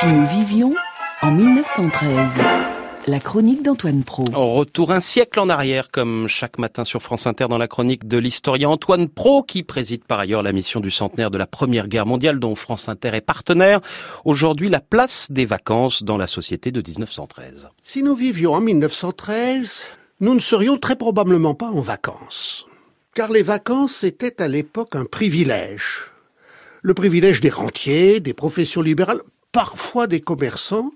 Si nous vivions en 1913. La chronique d'Antoine Pro. Au retour un siècle en arrière, comme chaque matin sur France Inter dans la chronique de l'historien Antoine Pro, qui préside par ailleurs la mission du centenaire de la Première Guerre mondiale dont France Inter est partenaire. Aujourd'hui, la place des vacances dans la société de 1913. Si nous vivions en 1913, nous ne serions très probablement pas en vacances. Car les vacances étaient à l'époque un privilège. Le privilège des rentiers, des professions libérales, parfois des commerçants,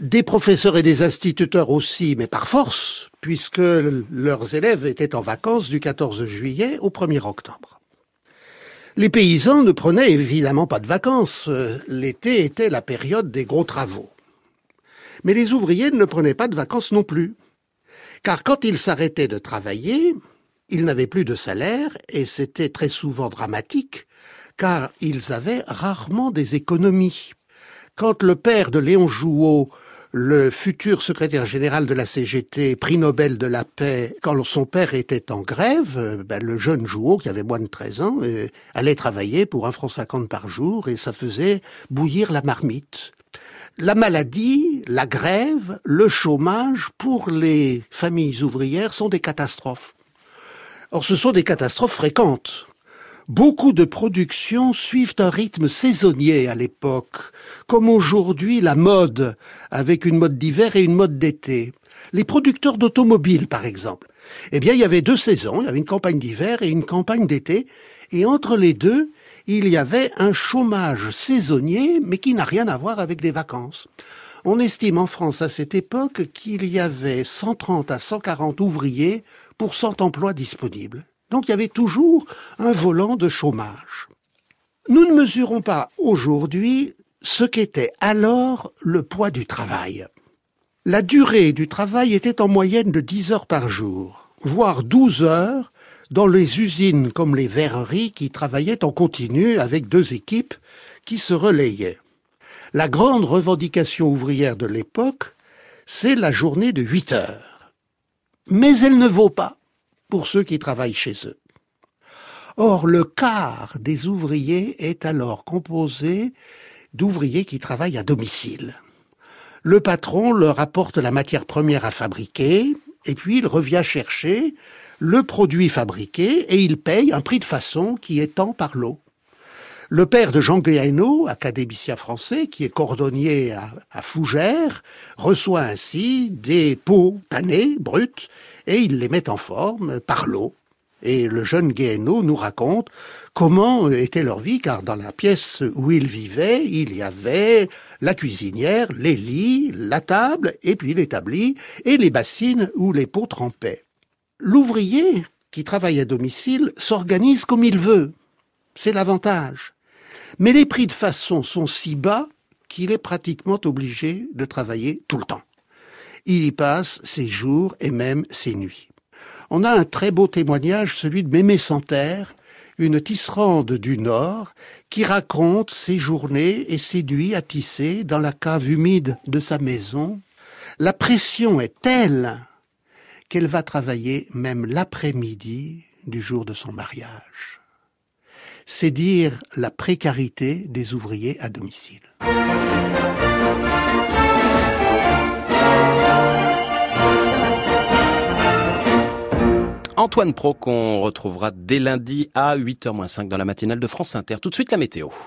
des professeurs et des instituteurs aussi, mais par force, puisque leurs élèves étaient en vacances du 14 juillet au 1er octobre. Les paysans ne prenaient évidemment pas de vacances. L'été était la période des gros travaux. Mais les ouvriers ne prenaient pas de vacances non plus. Car quand ils s'arrêtaient de travailler, ils n'avaient plus de salaire et c'était très souvent dramatique, car ils avaient rarement des économies. Quand le père de Léon Jouot le futur secrétaire général de la CGT, prix Nobel de la paix, quand son père était en grève, euh, ben, le jeune Jouot, qui avait moins de 13 ans, euh, allait travailler pour un franc cinquante par jour et ça faisait bouillir la marmite. La maladie, la grève, le chômage, pour les familles ouvrières, sont des catastrophes. Or, ce sont des catastrophes fréquentes. Beaucoup de productions suivent un rythme saisonnier à l'époque, comme aujourd'hui la mode, avec une mode d'hiver et une mode d'été. Les producteurs d'automobiles, par exemple. Eh bien, il y avait deux saisons, il y avait une campagne d'hiver et une campagne d'été, et entre les deux, il y avait un chômage saisonnier, mais qui n'a rien à voir avec des vacances. On estime en France à cette époque qu'il y avait 130 à 140 ouvriers pour 100 emplois disponibles. Donc il y avait toujours un volant de chômage. Nous ne mesurons pas aujourd'hui ce qu'était alors le poids du travail. La durée du travail était en moyenne de 10 heures par jour, voire 12 heures dans les usines comme les verreries qui travaillaient en continu avec deux équipes qui se relayaient. La grande revendication ouvrière de l'époque, c'est la journée de 8 heures. Mais elle ne vaut pas pour ceux qui travaillent chez eux. Or, le quart des ouvriers est alors composé d'ouvriers qui travaillent à domicile. Le patron leur apporte la matière première à fabriquer, et puis il revient chercher le produit fabriqué et il paye un prix de façon qui est tant par lot. Le père de Jean Guéhenno, académicien français, qui est cordonnier à, Fougères, reçoit ainsi des pots tannés, bruts, et il les met en forme par l'eau. Et le jeune Guéhenno nous raconte comment était leur vie, car dans la pièce où il vivait, il y avait la cuisinière, les lits, la table, et puis l'établi, et les bassines où les pots trempaient. L'ouvrier qui travaille à domicile s'organise comme il veut. C'est l'avantage. Mais les prix de façon sont si bas qu'il est pratiquement obligé de travailler tout le temps. Il y passe ses jours et même ses nuits. On a un très beau témoignage, celui de Mémé Santerre, une tisserande du Nord, qui raconte ses journées et ses nuits à tisser dans la cave humide de sa maison. La pression est telle qu'elle va travailler même l'après-midi du jour de son mariage c'est dire la précarité des ouvriers à domicile. Antoine Pro qu'on retrouvera dès lundi à 8h05 dans la matinale de France Inter. Tout de suite la météo.